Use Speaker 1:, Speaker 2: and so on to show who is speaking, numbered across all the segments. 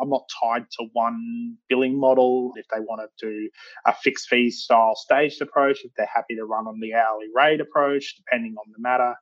Speaker 1: I'm not tied to one billing model. If they want to do a fixed fee style staged approach, if they're happy to run on the hourly rate approach, depending on the matter.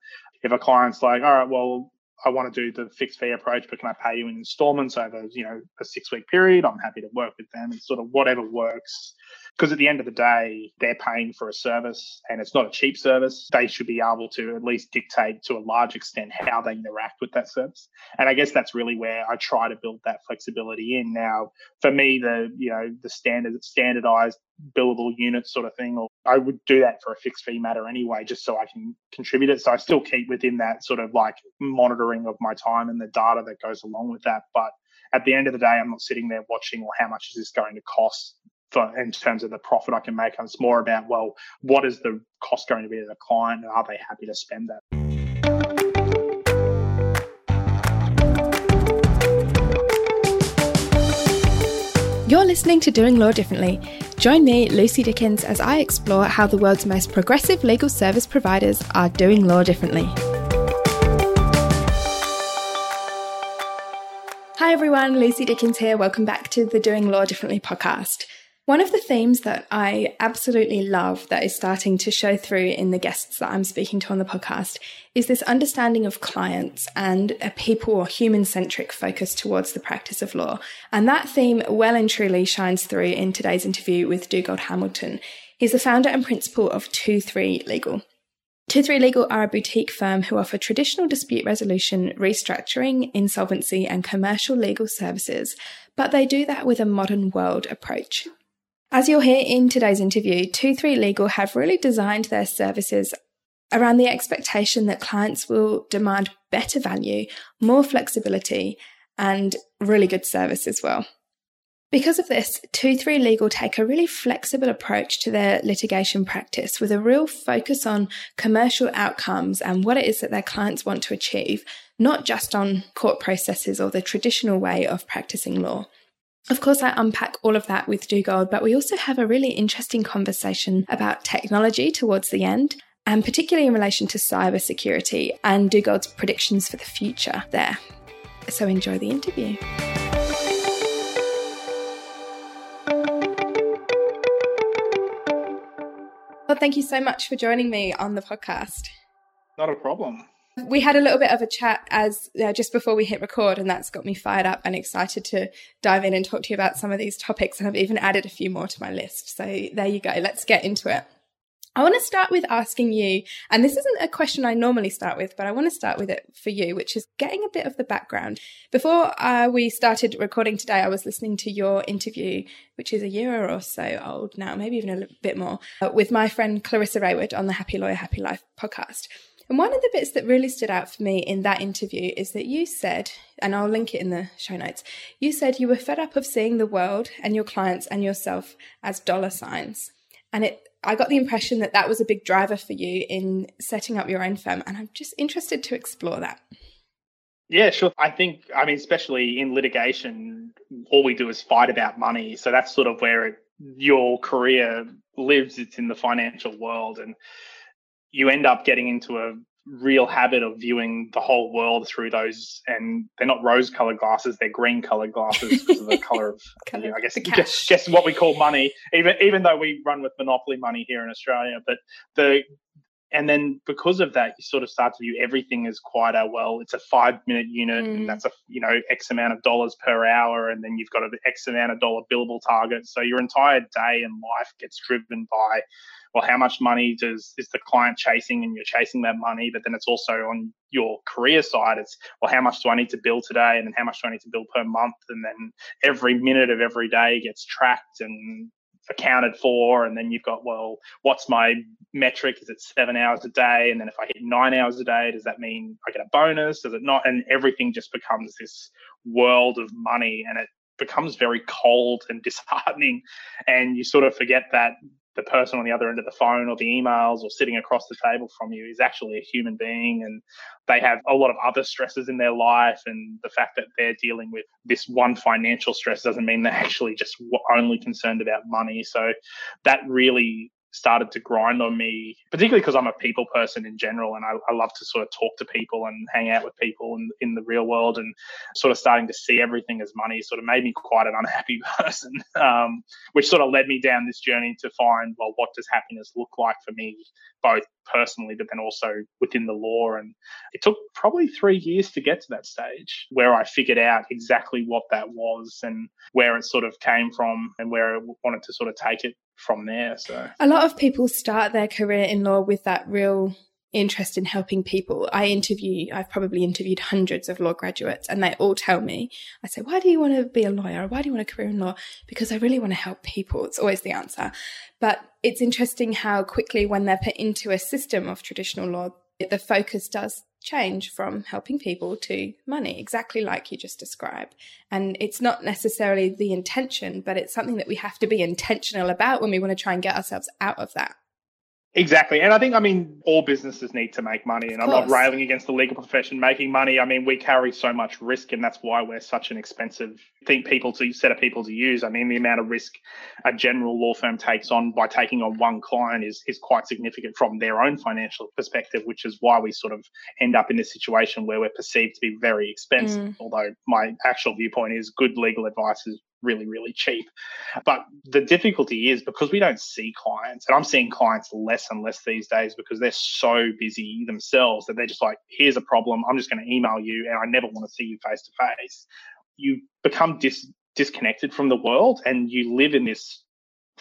Speaker 1: If a client's like, all right, well, I want to do the fixed fee approach, but can I pay you in installments over, you know, a six week period? I'm happy to work with them. and sort of whatever works. Because at the end of the day, they're paying for a service and it's not a cheap service. They should be able to at least dictate to a large extent how they interact with that service. And I guess that's really where I try to build that flexibility in. Now, for me, the, you know, the standard standardized billable unit sort of thing, or I would do that for a fixed fee matter anyway, just so I can contribute it. So I still keep within that sort of like monitoring of my time and the data that goes along with that. But at the end of the day, I'm not sitting there watching, well, how much is this going to cost for in terms of the profit I can make? It's more about, well, what is the cost going to be to the client and are they happy to spend that?
Speaker 2: You're listening to Doing Law Differently. Join me, Lucy Dickens, as I explore how the world's most progressive legal service providers are doing law differently. Hi everyone, Lucy Dickens here. Welcome back to the Doing Law Differently podcast. One of the themes that I absolutely love that is starting to show through in the guests that I'm speaking to on the podcast is this understanding of clients and a people or human centric focus towards the practice of law. And that theme well and truly shines through in today's interview with Dugald Hamilton. He's the founder and principal of 2 3 Legal. 2 3 Legal are a boutique firm who offer traditional dispute resolution, restructuring, insolvency, and commercial legal services, but they do that with a modern world approach. As you'll hear in today's interview, 2-3 Legal have really designed their services around the expectation that clients will demand better value, more flexibility, and really good service as well. Because of this, 2-3 Legal take a really flexible approach to their litigation practice with a real focus on commercial outcomes and what it is that their clients want to achieve, not just on court processes or the traditional way of practicing law. Of course, I unpack all of that with Dugald, but we also have a really interesting conversation about technology towards the end, and particularly in relation to cybersecurity and Dugald's predictions for the future there. So enjoy the interview. Well, thank you so much for joining me on the podcast.
Speaker 1: Not a problem.
Speaker 2: We had a little bit of a chat as uh, just before we hit record, and that's got me fired up and excited to dive in and talk to you about some of these topics. And I've even added a few more to my list. So there you go. Let's get into it. I want to start with asking you, and this isn't a question I normally start with, but I want to start with it for you, which is getting a bit of the background. Before uh, we started recording today, I was listening to your interview, which is a year or so old now, maybe even a bit more, uh, with my friend Clarissa Rayward on the Happy Lawyer, Happy Life podcast. And one of the bits that really stood out for me in that interview is that you said, and I'll link it in the show notes, you said you were fed up of seeing the world and your clients and yourself as dollar signs. And it, I got the impression that that was a big driver for you in setting up your own firm. And I'm just interested to explore that.
Speaker 1: Yeah, sure. I think, I mean, especially in litigation, all we do is fight about money. So that's sort of where it, your career lives. It's in the financial world. And you end up getting into a real habit of viewing the whole world through those and they're not rose colored glasses they're green colored glasses because of the color of you know, i guess guess, guess what we call money even even though we run with monopoly money here in australia but the and then because of that you sort of start to view everything as quite a well it's a five minute unit mm. and that's a you know x amount of dollars per hour and then you've got an x amount of dollar billable target so your entire day and life gets driven by well, how much money does is the client chasing and you're chasing that money? But then it's also on your career side. It's well, how much do I need to bill today, and then how much do I need to bill per month, and then every minute of every day gets tracked and accounted for. And then you've got well what's my metric? Is it seven hours a day? And then if i hit nine hours a day does that mean i get a bonus? Does it not? And everything just becomes this world of money and it becomes very cold and disheartening. And you sort of forget that the person on the other end of the phone or the emails or sitting across the table from you is actually a human being and they have a lot of other stresses in their life and the fact that they're dealing with this one financial stress doesn't mean they're actually just only concerned about money. So that really started to grind on me, particularly because I'm a people person in general and I, I, love to sort of talk to people and hang out with people in, in the real world and sort of starting to see everything as money sort of made me quite an unhappy person, um, which sort of led me down this journey to find, well, what does happiness look like for me, both personally, but then also within the law. And it took probably three years to get to that stage where I figured out exactly what that was and where it sort of came from and where I wanted to sort of take it from there. So
Speaker 2: a lot of people start their career in law with that real interest in helping people. I interview, I've probably interviewed hundreds of law graduates and they all tell me, I say, why do you want to be a lawyer? Why do you want a career in law? Because I really want to help people. It's always the answer. But it's interesting how quickly when they're put into a system of traditional law, the focus does change from helping people to money, exactly like you just described. And it's not necessarily the intention, but it's something that we have to be intentional about when we want to try and get ourselves out of that.
Speaker 1: Exactly. And I think, I mean, all businesses need to make money. And I'm not railing against the legal profession making money. I mean, we carry so much risk, and that's why we're such an expensive thing, people to set of people to use. I mean, the amount of risk a general law firm takes on by taking on one client is, is quite significant from their own financial perspective, which is why we sort of end up in this situation where we're perceived to be very expensive. Mm. Although my actual viewpoint is good legal advice is really, really cheap. But the difficulty is because we don't see clients, and I'm seeing clients less and less these days because they're so busy themselves that they're just like, here's a problem. I'm just going to email you and I never want to see you face to face. You become dis- disconnected from the world and you live in this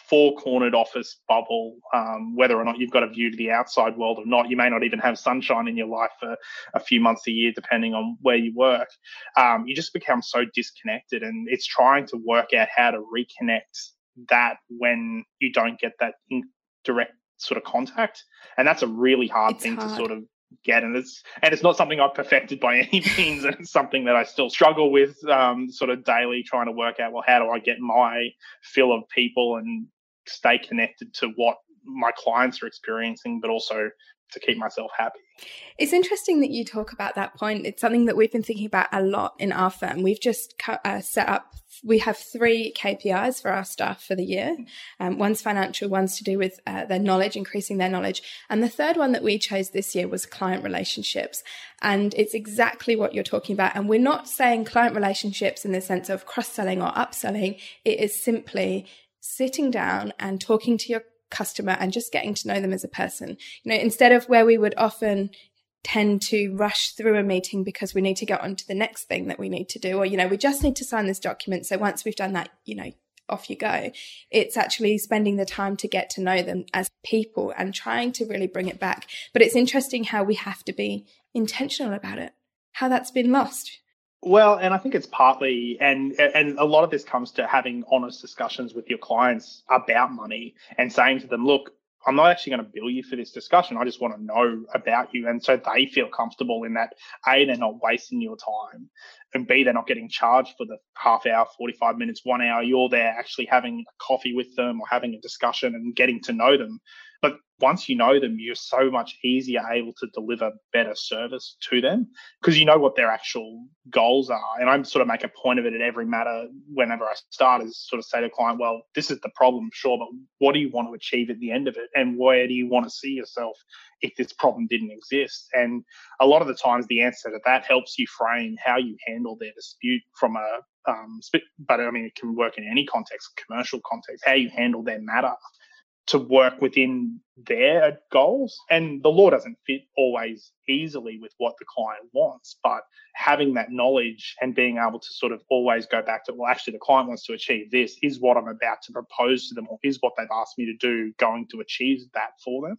Speaker 1: four cornered office bubble, um, whether or not you've got a view to the outside world or not. You may not even have sunshine in your life for a few months a year, depending on where you work. Um, you just become so disconnected, and it's trying to work out how to reconnect that when you don't get that direct sort of contact. And that's a really hard it's thing hard. to sort of get and it's and it's not something I've perfected by any means and it's something that I still struggle with um, sort of daily trying to work out well how do I get my fill of people and stay connected to what my clients are experiencing, but also to keep myself happy.
Speaker 2: It's interesting that you talk about that point. It's something that we've been thinking about a lot in our firm. We've just uh, set up, we have three KPIs for our staff for the year. Um, one's financial, one's to do with uh, their knowledge, increasing their knowledge. And the third one that we chose this year was client relationships. And it's exactly what you're talking about. And we're not saying client relationships in the sense of cross selling or upselling. It is simply sitting down and talking to your customer and just getting to know them as a person. You know, instead of where we would often tend to rush through a meeting because we need to get on to the next thing that we need to do, or, you know, we just need to sign this document. So once we've done that, you know, off you go. It's actually spending the time to get to know them as people and trying to really bring it back. But it's interesting how we have to be intentional about it, how that's been lost.
Speaker 1: Well, and I think it's partly, and and a lot of this comes to having honest discussions with your clients about money and saying to them, look, I'm not actually going to bill you for this discussion. I just want to know about you. And so they feel comfortable in that A, they're not wasting your time. And B, they're not getting charged for the half hour, 45 minutes, one hour. You're there actually having a coffee with them or having a discussion and getting to know them. But once you know them, you're so much easier able to deliver better service to them because you know what their actual goals are. And I sort of make a point of it at every matter whenever I start is sort of say to a client, well, this is the problem, sure, but what do you want to achieve at the end of it? And where do you want to see yourself if this problem didn't exist? And a lot of the times the answer to that helps you frame how you handle their dispute from a um, but I mean, it can work in any context, commercial context, how you handle their matter to work within their goals. And the law doesn't fit always easily with what the client wants, but having that knowledge and being able to sort of always go back to, well, actually, the client wants to achieve this, is what I'm about to propose to them, or is what they've asked me to do going to achieve that for them.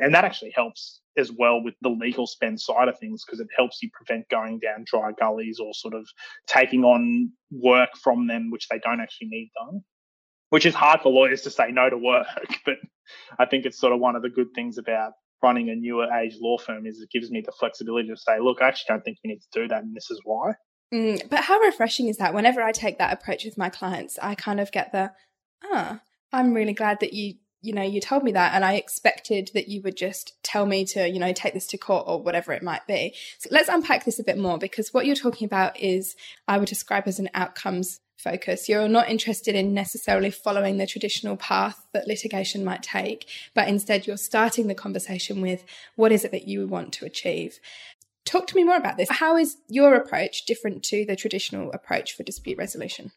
Speaker 1: And that actually helps as well with the legal spend side of things because it helps you prevent going down dry gullies or sort of taking on work from them which they don't actually need done which is hard for lawyers to say no to work. But I think it's sort of one of the good things about running a newer age law firm is it gives me the flexibility to say, look, I actually don't think you need to do that, and this is why.
Speaker 2: Mm, but how refreshing is that? Whenever I take that approach with my clients, I kind of get the, ah, I'm really glad that you, you know, you told me that, and I expected that you would just tell me to, you know, take this to court or whatever it might be. So let's unpack this a bit more because what you're talking about is I would describe as an outcomes focus. You're not interested in necessarily following the traditional path that litigation might take, but instead you're starting the conversation with what is it that you want to achieve. Talk to me more about this. How is your approach different to the traditional approach for dispute resolution?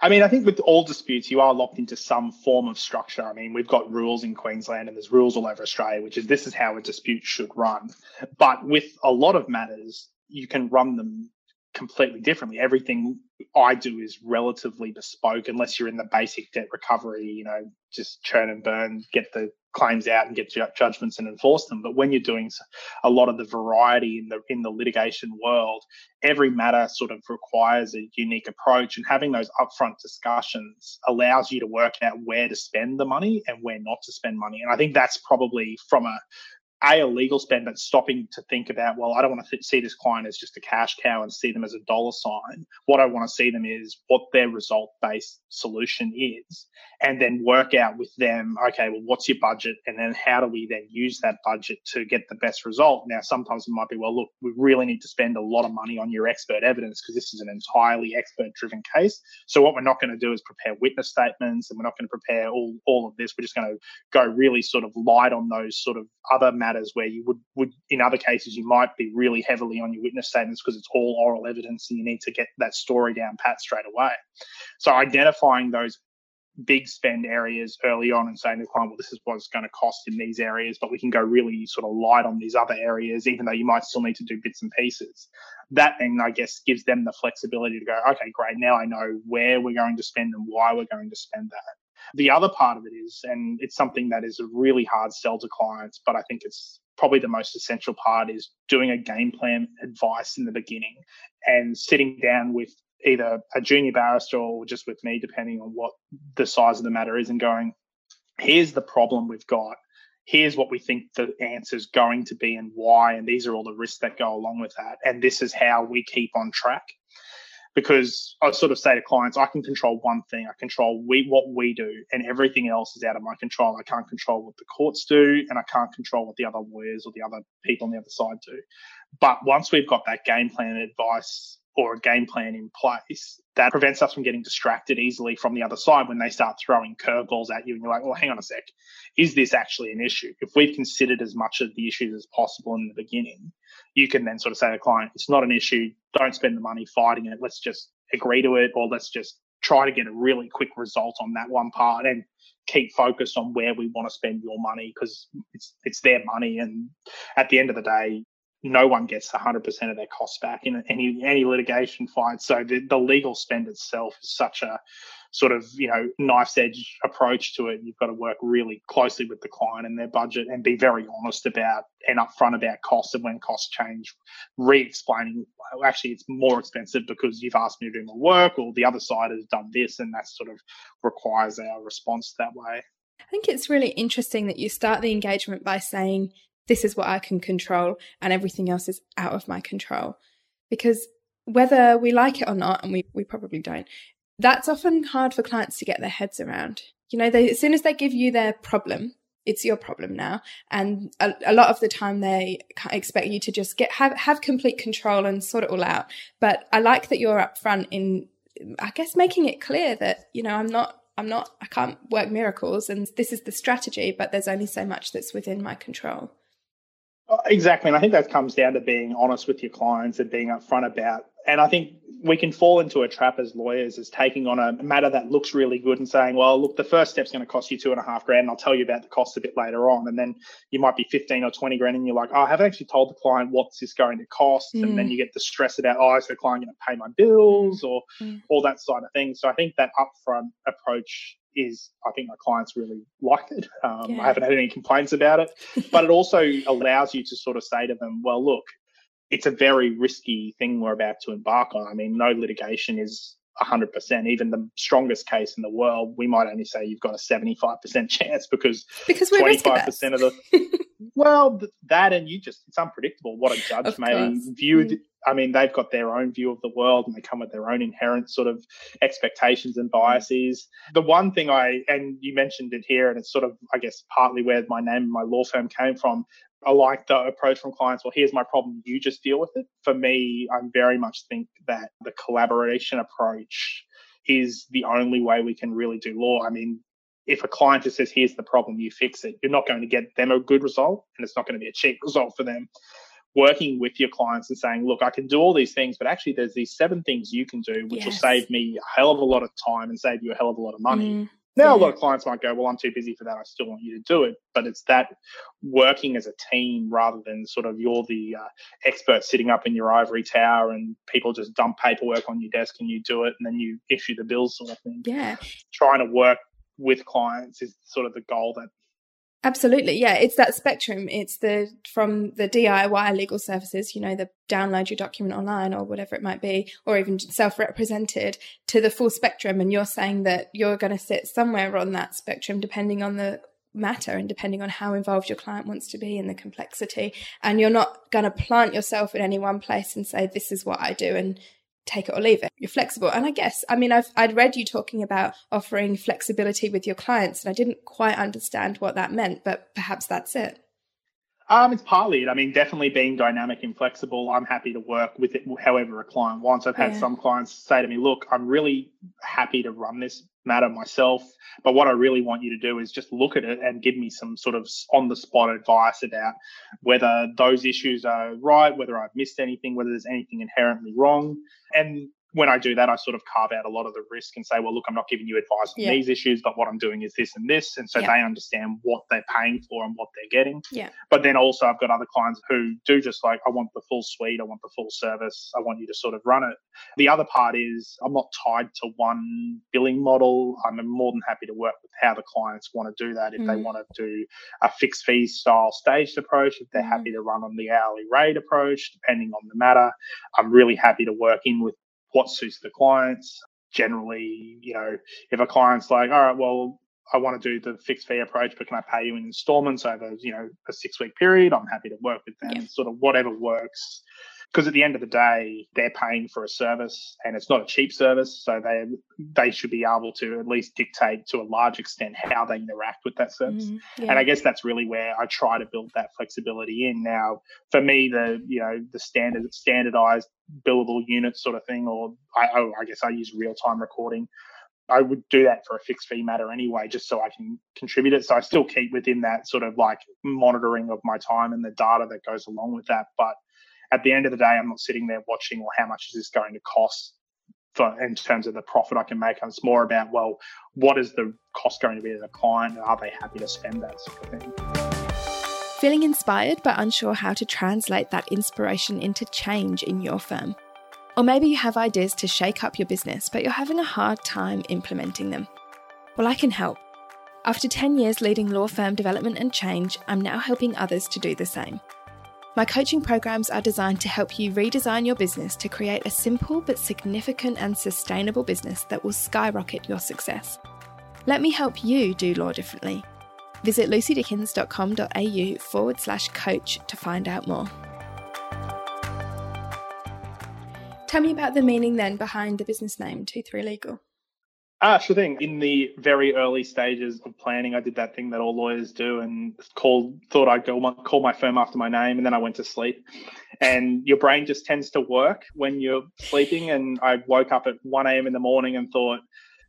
Speaker 1: I mean, I think with all disputes, you are locked into some form of structure. I mean, we've got rules in Queensland and there's rules all over Australia, which is this is how a dispute should run. But with a lot of matters, you can run them completely differently. Everything I do is relatively bespoke, unless you're in the basic debt recovery, you know, just churn and burn, get the claims out and get judgments and enforce them. But when you're doing a lot of the variety in the in the litigation world, every matter sort of requires a unique approach, and having those upfront discussions allows you to work out where to spend the money and where not to spend money. And I think that's probably from a a, a legal spend, but stopping to think about, well, I don't want to th- see this client as just a cash cow and see them as a dollar sign. What I want to see them is what their result based solution is, and then work out with them, okay, well, what's your budget? And then how do we then use that budget to get the best result? Now, sometimes it might be, well, look, we really need to spend a lot of money on your expert evidence because this is an entirely expert driven case. So, what we're not going to do is prepare witness statements and we're not going to prepare all, all of this. We're just going to go really sort of light on those sort of other matters matters where you would, would in other cases, you might be really heavily on your witness statements because it's all oral evidence and you need to get that story down pat straight away. So identifying those big spend areas early on and saying to the client, well, this is what it's going to cost in these areas, but we can go really sort of light on these other areas, even though you might still need to do bits and pieces. That then, I guess, gives them the flexibility to go, okay, great, now I know where we're going to spend and why we're going to spend that. The other part of it is, and it's something that is a really hard sell to clients, but I think it's probably the most essential part is doing a game plan advice in the beginning and sitting down with either a junior barrister or just with me, depending on what the size of the matter is, and going, here's the problem we've got. Here's what we think the answer is going to be and why. And these are all the risks that go along with that. And this is how we keep on track because I sort of say to clients, I can control one thing. I control we what we do, and everything else is out of my control. I can't control what the courts do, and I can't control what the other lawyers or the other people on the other side do. But once we've got that game plan and advice or a game plan in place, that prevents us from getting distracted easily from the other side when they start throwing curveballs at you, and you're like, "Well, hang on a sec, is this actually an issue?" If we've considered as much of the issues as possible in the beginning, you can then sort of say to the client, it's not an issue. Don't spend the money fighting it. Let's just agree to it or let's just try to get a really quick result on that one part and keep focused on where we want to spend your money because it's it's their money and at the end of the day no one gets 100% of their costs back in any any litigation fight so the, the legal spend itself is such a sort of you know knife's edge approach to it. You've got to work really closely with the client and their budget, and be very honest about and upfront about costs and when costs change. Re-explaining well, actually it's more expensive because you've asked me to do more work, or the other side has done this, and that sort of requires our response that way.
Speaker 2: I think it's really interesting that you start the engagement by saying, This is what I can control, and everything else is out of my control. Because whether we like it or not, and we, we probably don't, that's often hard for clients to get their heads around. You know, they, as soon as they give you their problem, it's your problem now. And a, a, lot of the time they expect you to just get, have, have complete control and sort it all out. But I like that you're upfront in, I guess, making it clear that, you know, I'm not, I'm not, I can't work miracles and this is the strategy, but there's only so much that's within my control.
Speaker 1: Exactly. And I think that comes down to being honest with your clients and being upfront about and I think we can fall into a trap as lawyers as taking on a matter that looks really good and saying, well, look, the first step's going to cost you two and a half grand. And I'll tell you about the cost a bit later on. And then you might be 15 or 20 grand and you're like, oh, I haven't actually told the client what's this is going to cost. Mm. And then mm. you get the stress about, oh, is the client going to pay my bills or mm. all that side of things. So I think that upfront approach is I think my clients really like it. Um, yeah. I haven't had any complaints about it, but it also allows you to sort of say to them, well, look, it's a very risky thing we're about to embark on. I mean, no litigation is 100%. Even the strongest case in the world, we might only say you've got a 75% chance because,
Speaker 2: because 25%
Speaker 1: of the. well, that and you just, it's unpredictable what a judge of may course. view. Mm. I mean, they've got their own view of the world and they come with their own inherent sort of expectations and biases. The one thing I, and you mentioned it here, and it's sort of, I guess, partly where my name and my law firm came from. I like the approach from clients. Well, here's my problem. You just deal with it. For me, I very much think that the collaboration approach is the only way we can really do law. I mean, if a client just says, here's the problem, you fix it, you're not going to get them a good result and it's not going to be a cheap result for them. Working with your clients and saying, look, I can do all these things, but actually there's these seven things you can do, which yes. will save me a hell of a lot of time and save you a hell of a lot of money. Mm. Now, a lot of clients might go, well, I'm too busy for that. I still want you to do it. But it's that working as a team rather than sort of you're the uh, expert sitting up in your ivory tower and people just dump paperwork on your desk and you do it and then you issue the bills sort of thing.
Speaker 2: Yeah.
Speaker 1: Trying to work with clients is sort of the goal that
Speaker 2: Absolutely. Yeah. It's that spectrum. It's the from the DIY legal services, you know, the download your document online or whatever it might be, or even self represented to the full spectrum. And you're saying that you're going to sit somewhere on that spectrum depending on the matter and depending on how involved your client wants to be in the complexity. And you're not going to plant yourself in any one place and say, this is what I do. And take it or leave it. You're flexible. And I guess, I mean, I've, I'd read you talking about offering flexibility with your clients, and I didn't quite understand what that meant, but perhaps that's it.
Speaker 1: Um, it's partly it. I mean, definitely being dynamic and flexible. I'm happy to work with it however a client wants. I've had yeah. some clients say to me, look, I'm really happy to run this matter myself, but what I really want you to do is just look at it and give me some sort of on the spot advice about whether those issues are right, whether I've missed anything, whether there's anything inherently wrong. And when I do that, I sort of carve out a lot of the risk and say, well, look, I'm not giving you advice on yeah. these issues, but what I'm doing is this and this. And so yeah. they understand what they're paying for and what they're getting.
Speaker 2: Yeah.
Speaker 1: But then also, I've got other clients who do just like, I want the full suite, I want the full service, I want you to sort of run it. The other part is I'm not tied to one billing model. I'm more than happy to work with how the clients want to do that. If mm. they want to do a fixed fee style staged approach, if they're mm. happy to run on the hourly rate approach, depending on the matter, I'm really happy to work in with what suits the clients. Generally, you know, if a client's like, all right, well, I want to do the fixed fee approach, but can I pay you in installments over, you know, a six week period? I'm happy to work with them, yeah. sort of whatever works because at the end of the day, they're paying for a service and it's not a cheap service. So they they should be able to at least dictate to a large extent how they interact with that service. Mm, yeah. And I guess that's really where I try to build that flexibility in. Now, for me, the you know the standard standardized billable unit sort of thing, or I, oh, I guess I use real time recording. I would do that for a fixed fee matter anyway, just so I can contribute it. So I still keep within that sort of like monitoring of my time and the data that goes along with that. But at the end of the day, I'm not sitting there watching, well, how much is this going to cost for in terms of the profit I can make? and It's more about, well, what is the cost going to be to the client? And are they happy to spend that sort of thing?
Speaker 2: Feeling inspired but unsure how to translate that inspiration into change in your firm? Or maybe you have ideas to shake up your business, but you're having a hard time implementing them. Well, I can help. After 10 years leading law firm development and change, I'm now helping others to do the same. My coaching programs are designed to help you redesign your business to create a simple but significant and sustainable business that will skyrocket your success. Let me help you do law differently. Visit lucydickens.com.au forward slash coach to find out more. Tell me about the meaning then behind the business name, 2-3 Legal.
Speaker 1: Ah, sure thing. In the very early stages of planning, I did that thing that all lawyers do and called, thought I'd go call my firm after my name, and then I went to sleep. And your brain just tends to work when you're sleeping. And I woke up at 1 a.m. in the morning and thought,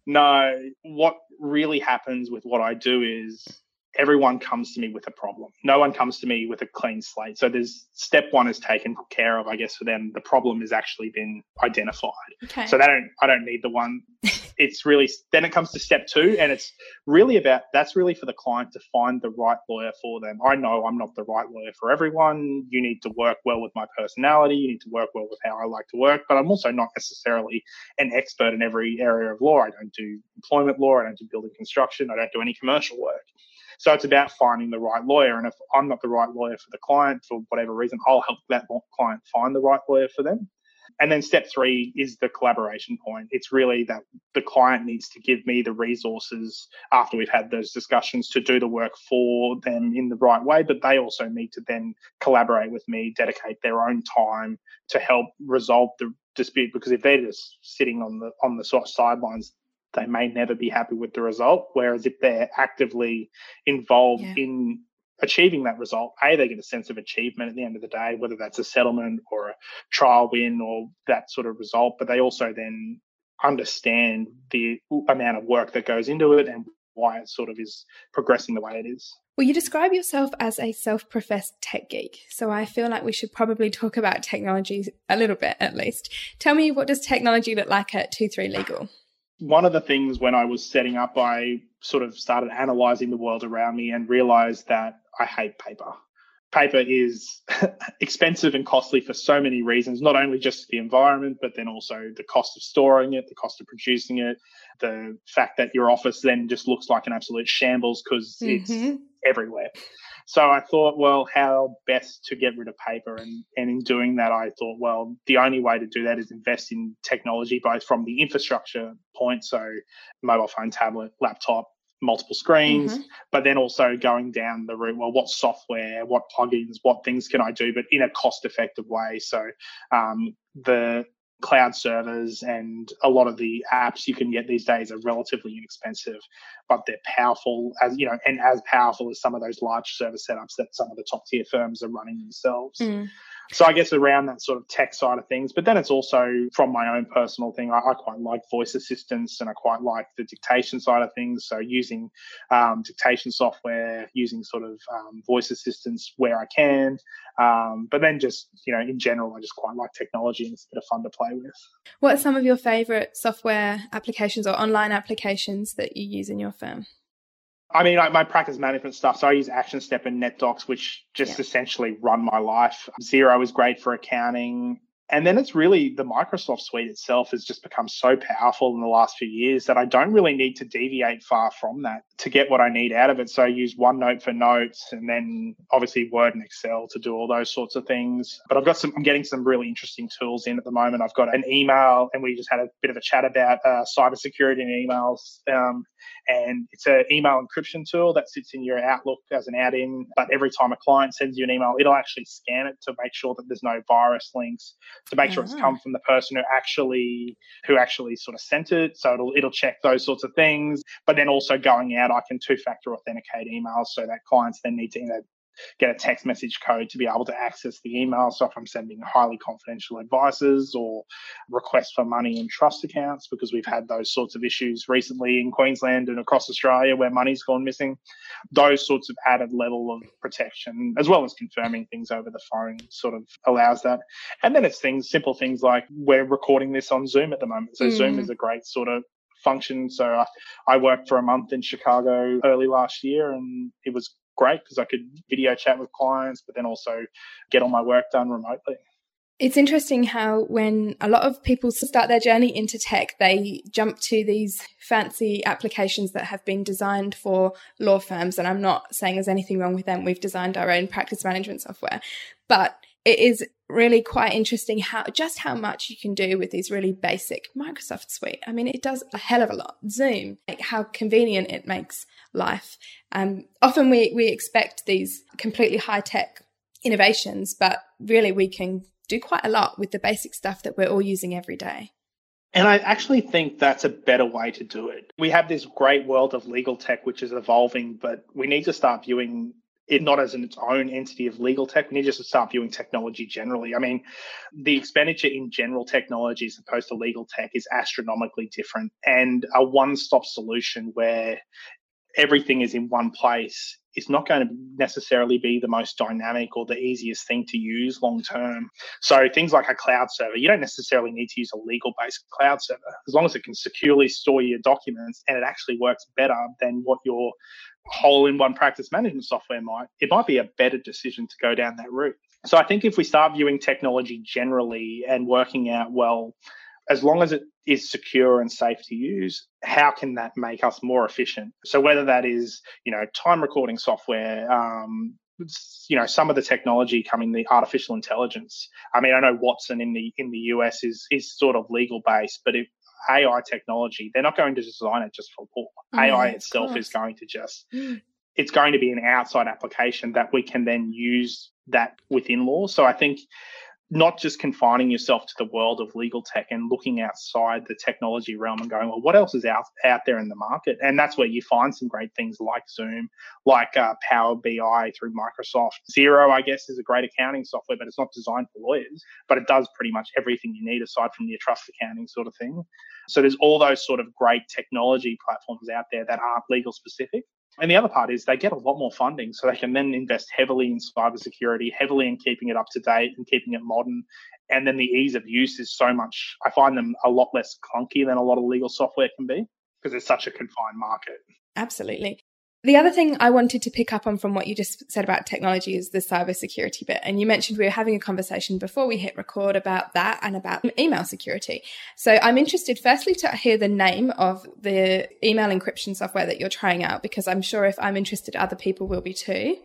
Speaker 1: no, what really happens with what I do is everyone comes to me with a problem. No one comes to me with a clean slate. So there's step one is taken care of, I guess, for them. The problem has actually been identified. Okay. So they don't I don't need the one. it's really then it comes to step two and it's really about that's really for the client to find the right lawyer for them. I know I'm not the right lawyer for everyone. You need to work well with my personality, you need to work well with how I like to work, but I'm also not necessarily an expert in every area of law. I don't do employment law, I don't do building construction, I don't do any commercial work. So it's about finding the right lawyer. And if I'm not the right lawyer for the client for whatever reason, I'll help that client find the right lawyer for them. And then step three is the collaboration point. It's really that the client needs to give me the resources after we've had those discussions to do the work for them in the right way, but they also need to then collaborate with me, dedicate their own time to help resolve the dispute. Because if they're just sitting on the on the sort of sidelines, they may never be happy with the result. Whereas if they're actively involved yeah. in achieving that result, A, they get a sense of achievement at the end of the day, whether that's a settlement or a trial win or that sort of result. But they also then understand the amount of work that goes into it and why it sort of is progressing the way it is.
Speaker 2: Well, you describe yourself as a self professed tech geek. So I feel like we should probably talk about technology a little bit at least. Tell me, what does technology look like at 2 3 Legal?
Speaker 1: One of the things when I was setting up, I sort of started analyzing the world around me and realized that I hate paper paper is expensive and costly for so many reasons, not only just the environment, but then also the cost of storing it, the cost of producing it, the fact that your office then just looks like an absolute shambles because mm-hmm. it's everywhere. So I thought, well, how best to get rid of paper? And, and in doing that, I thought, well, the only way to do that is invest in technology, both from the infrastructure point, so mobile phone, tablet, laptop, multiple screens, mm-hmm. but then also going down the route, well, what software, what plugins, what things can I do, but in a cost effective way. So um, the cloud servers and a lot of the apps you can get these days are relatively inexpensive, but they're powerful as you know, and as powerful as some of those large server setups that some of the top tier firms are running themselves. Mm. So I guess around that sort of tech side of things, but then it's also from my own personal thing. I, I quite like voice assistants and I quite like the dictation side of things. So using um, dictation software, using sort of um, voice assistants where I can. Um, but then just, you know, in general, I just quite like technology and it's a bit of fun to play with.
Speaker 2: What are some of your favorite software applications or online applications that you use in your firm?
Speaker 1: I mean, my practice management stuff. So I use ActionStep and NetDocs, which just yeah. essentially run my life. Xero is great for accounting. And then it's really the Microsoft suite itself has just become so powerful in the last few years that I don't really need to deviate far from that to get what I need out of it. So I use OneNote for notes and then obviously Word and Excel to do all those sorts of things. But I've got some, I'm getting some really interesting tools in at the moment. I've got an email and we just had a bit of a chat about uh, cybersecurity and emails. Um, and it's an email encryption tool that sits in your Outlook as an add-in. But every time a client sends you an email, it'll actually scan it to make sure that there's no virus links, to make sure it's come ah. from the person who actually who actually sort of sent it. So it'll it'll check those sorts of things. But then also going out, I can two-factor authenticate emails so that clients then need to you know, get a text message code to be able to access the email. So if I'm sending highly confidential advices or requests for money in trust accounts, because we've had those sorts of issues recently in Queensland and across Australia where money's gone missing, those sorts of added level of protection, as well as confirming things over the phone, sort of allows that. And then it's things, simple things like we're recording this on Zoom at the moment. So mm. Zoom is a great sort of function. So I, I worked for a month in Chicago early last year and it was great because I could video chat with clients, but then also get all my work done remotely.
Speaker 2: It's interesting how when a lot of people start their journey into tech, they jump to these fancy applications that have been designed for law firms. And I'm not saying there's anything wrong with them. We've designed our own practice management software, but it is really quite interesting how just how much you can do with these really basic Microsoft suite. I mean, it does a hell of a lot. Zoom, like how convenient it makes life. Um, often we, we expect these completely high tech innovations, but really we can do quite a lot with the basic stuff that we're all using every day.
Speaker 1: And I actually think that's a better way to do it. We have this great world of legal tech, which is evolving, but we need to start viewing it not as in its own entity of legal tech. We need just to start viewing technology generally. I mean, the expenditure in general technology as opposed to legal tech is astronomically different. And a one stop solution where everything is in one place is not going to necessarily be the most dynamic or the easiest thing to use long term. So things like a cloud server, you don't necessarily need to use a legal based cloud server as long as it can securely store your documents and it actually works better than what your whole in one practice management software might. It might be a better decision to go down that route. So I think if we start viewing technology generally and working out well as long as it is secure and safe to use, how can that make us more efficient? So whether that is, you know, time recording software, um, you know, some of the technology coming, the artificial intelligence. I mean, I know Watson in the in the US is is sort of legal based, but if AI technology, they're not going to design it just for law. Mm, AI itself is going to just mm. it's going to be an outside application that we can then use that within law. So I think not just confining yourself to the world of legal tech and looking outside the technology realm and going, well, what else is out, out there in the market? And that's where you find some great things like Zoom, like uh, Power BI through Microsoft. Xero, I guess, is a great accounting software, but it's not designed for lawyers, but it does pretty much everything you need aside from your trust accounting sort of thing. So there's all those sort of great technology platforms out there that aren't legal specific. And the other part is they get a lot more funding, so they can then invest heavily in cybersecurity, heavily in keeping it up to date and keeping it modern. And then the ease of use is so much, I find them a lot less clunky than a lot of legal software can be because it's such a confined market.
Speaker 2: Absolutely. The other thing I wanted to pick up on from what you just said about technology is the cybersecurity bit. And you mentioned we were having a conversation before we hit record about that and about email security. So I'm interested, firstly, to hear the name of the email encryption software that you're trying out, because I'm sure if I'm interested, other people will be too.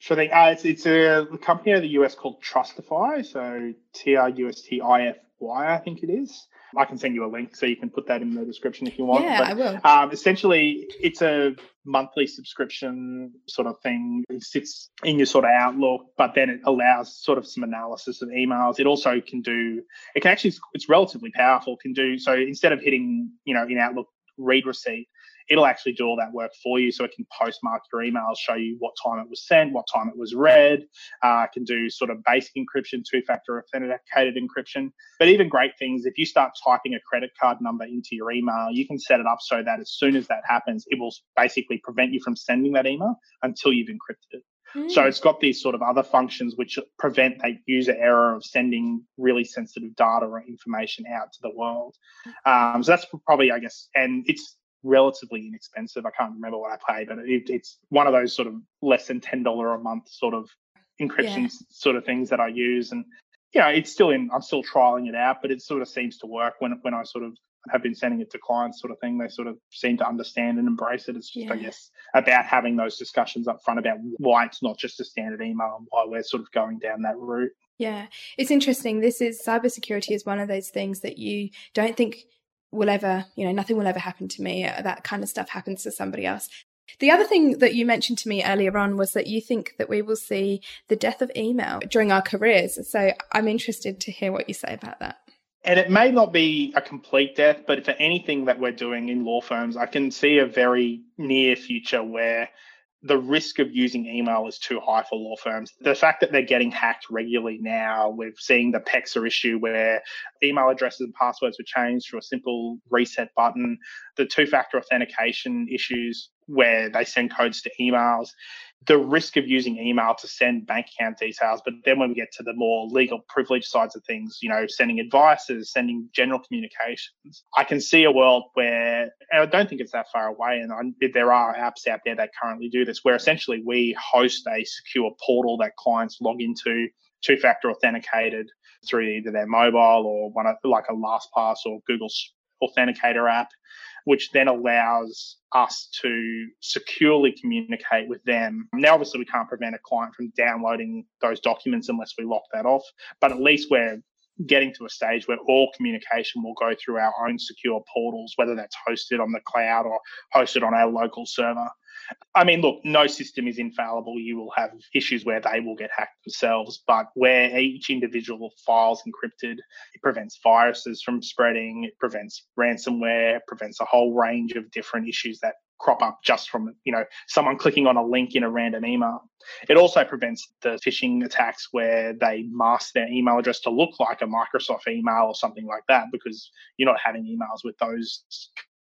Speaker 1: Sure thing. Uh, it's, it's a company in the US called Trustifi. So T R U S T I F Y, I think it is. I can send you a link so you can put that in the description if you want.
Speaker 2: Yeah, but, I will.
Speaker 1: Um, essentially, it's a monthly subscription sort of thing. It sits in your sort of Outlook, but then it allows sort of some analysis of emails. It also can do. It can actually. It's relatively powerful. Can do so instead of hitting you know in Outlook read receipt it'll actually do all that work for you. So it can postmark your emails, show you what time it was sent, what time it was read. Uh, can do sort of basic encryption, two-factor authenticated encryption. But even great things, if you start typing a credit card number into your email, you can set it up so that as soon as that happens, it will basically prevent you from sending that email until you've encrypted it. So hmm. it's got these sort of other functions which prevent that user error of sending really sensitive data or information out to the world. Um, so that's probably, I guess, and it's relatively inexpensive. I can't remember what I paid, but it, it's one of those sort of less than ten dollar a month sort of encryption yeah. sort of things that I use. And yeah, it's still in. I'm still trialing it out, but it sort of seems to work when when I sort of have been sending it to clients, sort of thing. They sort of seem to understand and embrace it. It's just, yeah. I guess, about having those discussions up front about why it's not just a standard email and why we're sort of going down that route.
Speaker 2: Yeah, it's interesting. This is cybersecurity is one of those things that you don't think will ever, you know, nothing will ever happen to me. Uh, that kind of stuff happens to somebody else. The other thing that you mentioned to me earlier on was that you think that we will see the death of email during our careers. So I'm interested to hear what you say about that.
Speaker 1: And it may not be a complete death, but for anything that we're doing in law firms, I can see a very near future where the risk of using email is too high for law firms. The fact that they're getting hacked regularly now, we're seeing the PEXA issue where email addresses and passwords were changed through a simple reset button, the two factor authentication issues where they send codes to emails the risk of using email to send bank account details. But then when we get to the more legal privilege sides of things, you know, sending advices, sending general communications, I can see a world where, I don't think it's that far away. And I, there are apps out there that currently do this, where essentially we host a secure portal that clients log into, two factor authenticated through either their mobile or one of like a LastPass or Google Authenticator app which then allows us to securely communicate with them. Now, obviously, we can't prevent a client from downloading those documents unless we lock that off, but at least we're getting to a stage where all communication will go through our own secure portals, whether that's hosted on the cloud or hosted on our local server. I mean, look, no system is infallible. You will have issues where they will get hacked themselves, but where each individual file is encrypted, it prevents viruses from spreading, it prevents ransomware, prevents a whole range of different issues that crop up just from you know someone clicking on a link in a random email. It also prevents the phishing attacks where they mask their email address to look like a Microsoft email or something like that because you're not having emails with those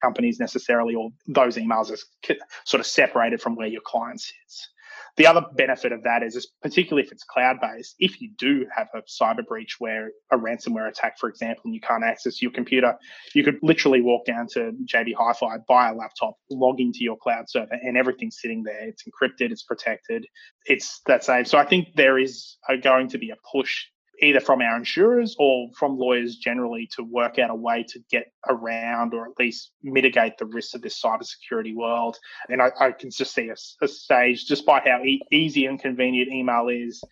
Speaker 1: companies necessarily, or those emails are sort of separated from where your client sits. The other benefit of that is, particularly if it's cloud based, if you do have a cyber breach where a ransomware attack, for example, and you can't access your computer, you could literally walk down to JB Hi Fi, buy a laptop, log into your cloud server, and everything's sitting there. It's encrypted, it's protected, it's that safe. So I think there is going to be a push either from our insurers or from lawyers generally to work out a way to get around or at least mitigate the risks of this cybersecurity world. And I, I can just see a, a stage, despite how e- easy and convenient email is,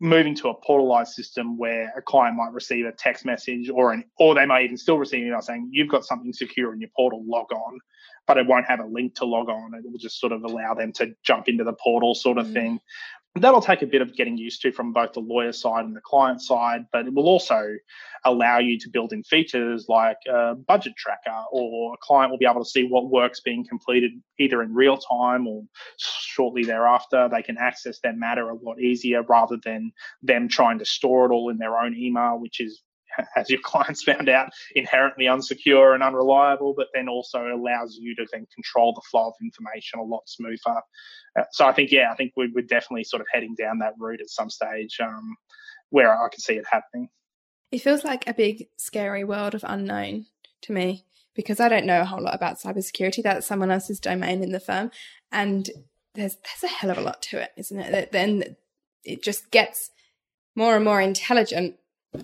Speaker 1: moving to a portalized system where a client might receive a text message or an or they might even still receive an email saying you've got something secure in your portal log on but it won't have a link to log on it will just sort of allow them to jump into the portal sort of mm. thing that'll take a bit of getting used to from both the lawyer side and the client side, but it will also allow you to build in features like a budget tracker, or a client will be able to see what work's being completed either in real time or shortly thereafter. They can access their matter a lot easier rather than them trying to store it all in their own email, which is as your clients found out, inherently unsecure and unreliable, but then also allows you to then control the flow of information a lot smoother. Uh, so I think, yeah, I think we, are definitely sort of heading down that route at some stage um, where I can see it happening.
Speaker 2: It feels like a big, scary world of unknown to me because I don't know a whole lot about cybersecurity. That's someone else's domain in the firm. And there's there's a hell of a lot to it, isn't it? Then it just gets more and more intelligent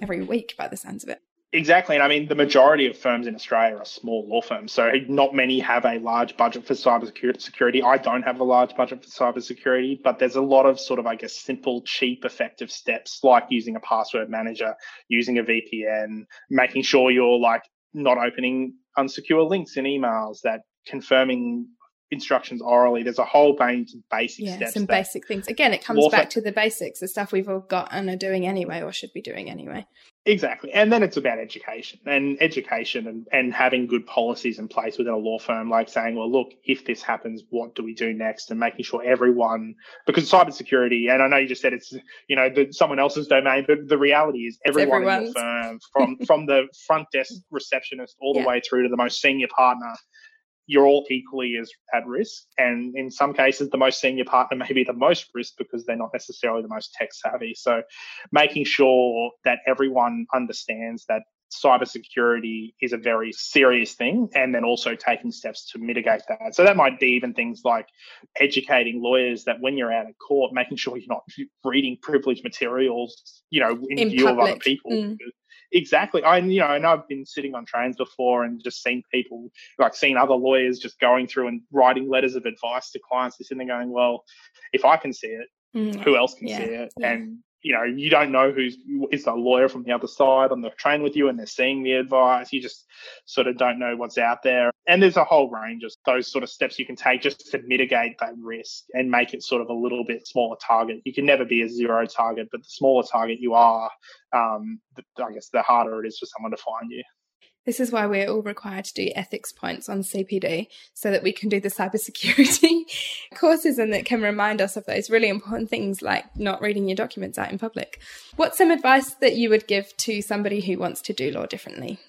Speaker 2: every week by the sounds of it.
Speaker 1: Exactly. And I mean, the majority of firms in Australia are small law firms. So not many have a large budget for cybersecurity. I don't have a large budget for cybersecurity, but there's a lot of sort of, I guess, simple, cheap, effective steps like using a password manager, using a VPN, making sure you're like not opening unsecure links in emails, that confirming instructions orally. There's a whole range of basic
Speaker 2: yeah,
Speaker 1: steps.
Speaker 2: Some basic things. Again, it comes back to the basics, the stuff we've all got and are doing anyway, or should be doing anyway.
Speaker 1: Exactly. And then it's about education and education and, and having good policies in place within a law firm, like saying, well, look, if this happens, what do we do next? And making sure everyone, because cybersecurity, and I know you just said it's, you know, the, someone else's domain, but the reality is everyone in the firm, from, from the front desk receptionist all the yeah. way through to the most senior partner, you're all equally as at risk. And in some cases, the most senior partner may be the most risk because they're not necessarily the most tech savvy. So making sure that everyone understands that cybersecurity is a very serious thing and then also taking steps to mitigate that. So that might be even things like educating lawyers that when you're out of court, making sure you're not reading privileged materials, you know, in, in view public. of other people. Mm. Exactly. I you know, I know I've been sitting on trains before and just seen people like seen other lawyers just going through and writing letters of advice to clients. They're sitting there going, Well, if I can see it, mm. who else can yeah. see it? Yeah. And you know, you don't know who's is the lawyer from the other side on the train with you and they're seeing the advice. You just sort of don't know what's out there. And there's a whole range of those sort of steps you can take just to mitigate that risk and make it sort of a little bit smaller target. You can never be a zero target, but the smaller target you are, um, I guess the harder it is for someone to find you.
Speaker 2: This is why we're all required to do ethics points on CPD so that we can do the cybersecurity courses and that can remind us of those really important things like not reading your documents out in public. What's some advice that you would give to somebody who wants to do law differently?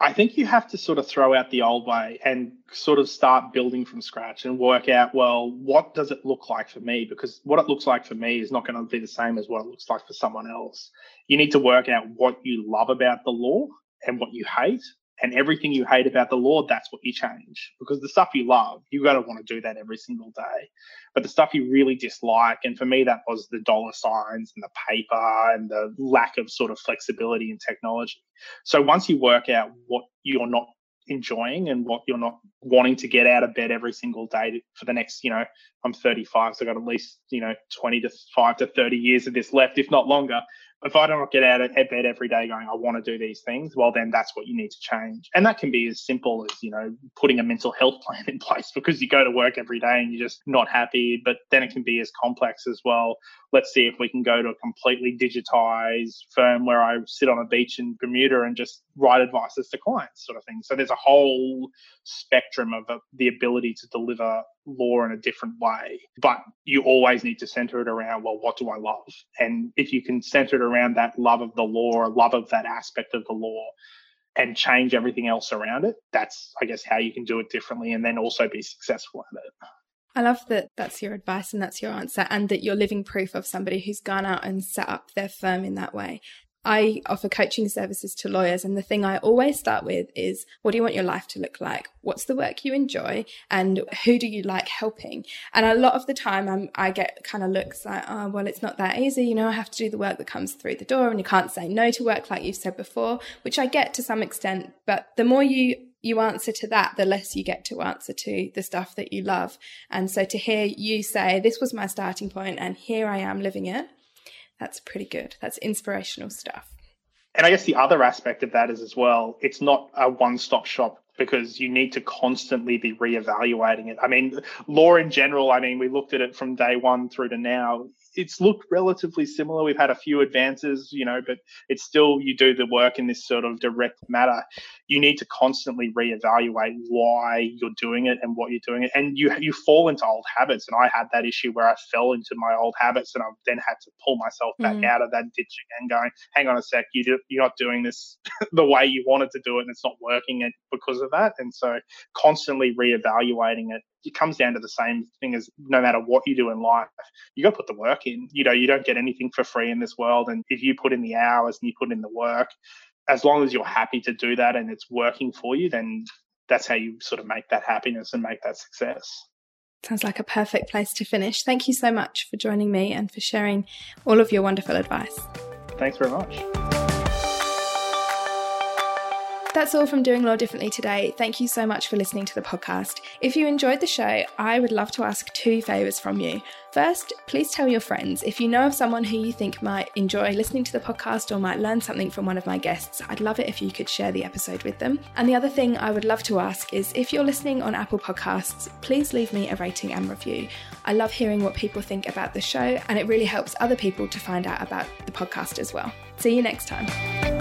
Speaker 1: I think you have to sort of throw out the old way and sort of start building from scratch and work out, well, what does it look like for me? Because what it looks like for me is not going to be the same as what it looks like for someone else. You need to work out what you love about the law and what you hate and everything you hate about the law, that's what you change. Because the stuff you love, you gotta want to do that every single day. But the stuff you really dislike, and for me that was the dollar signs and the paper and the lack of sort of flexibility in technology. So once you work out what you're not enjoying and what you're not wanting to get out of bed every single day for the next, you know, I'm 35, so I've got at least, you know, 20 to 5 to 30 years of this left, if not longer if I don't get out of bed every day going, I want to do these things, well, then that's what you need to change. And that can be as simple as, you know, putting a mental health plan in place because you go to work every day and you're just not happy. But then it can be as complex as well. Let's see if we can go to a completely digitized firm where I sit on a beach in Bermuda and just write advices to clients, sort of thing. So there's a whole spectrum of uh, the ability to deliver law in a different way. But you always need to center it around, well, what do I love? And if you can center it around that love of the law love of that aspect of the law and change everything else around it, that's, I guess, how you can do it differently and then also be successful at it.
Speaker 2: I love that that's your advice and that's your answer, and that you're living proof of somebody who's gone out and set up their firm in that way. I offer coaching services to lawyers, and the thing I always start with is what do you want your life to look like? What's the work you enjoy? And who do you like helping? And a lot of the time, I'm, I get kind of looks like, oh, well, it's not that easy. You know, I have to do the work that comes through the door, and you can't say no to work like you've said before, which I get to some extent. But the more you you answer to that, the less you get to answer to the stuff that you love. And so to hear you say, this was my starting point and here I am living it, that's pretty good. That's inspirational stuff.
Speaker 1: And I guess the other aspect of that is as well, it's not a one stop shop because you need to constantly be reevaluating it. I mean, law in general, I mean, we looked at it from day one through to now it's looked relatively similar. We've had a few advances, you know, but it's still you do the work in this sort of direct matter. You need to constantly reevaluate why you're doing it and what you're doing it, and you you fall into old habits. And I had that issue where I fell into my old habits, and I then had to pull myself back mm. out of that ditch again, going, "Hang on a sec, you do, you're not doing this the way you wanted to do it, and it's not working because of that." And so, constantly reevaluating it it comes down to the same thing as no matter what you do in life, you got to put the work in. You know, you don't get anything for free in this world. And if you put in the hours and you put in the work, as long as you're happy to do that and it's working for you, then that's how you sort of make that happiness and make that success.
Speaker 2: Sounds like a perfect place to finish. Thank you so much for joining me and for sharing all of your wonderful advice.
Speaker 1: Thanks very much.
Speaker 2: That's all from Doing Law Differently today. Thank you so much for listening to the podcast. If you enjoyed the show, I would love to ask two favours from you. First, please tell your friends. If you know of someone who you think might enjoy listening to the podcast or might learn something from one of my guests, I'd love it if you could share the episode with them. And the other thing I would love to ask is if you're listening on Apple Podcasts, please leave me a rating and review. I love hearing what people think about the show, and it really helps other people to find out about the podcast as well. See you next time.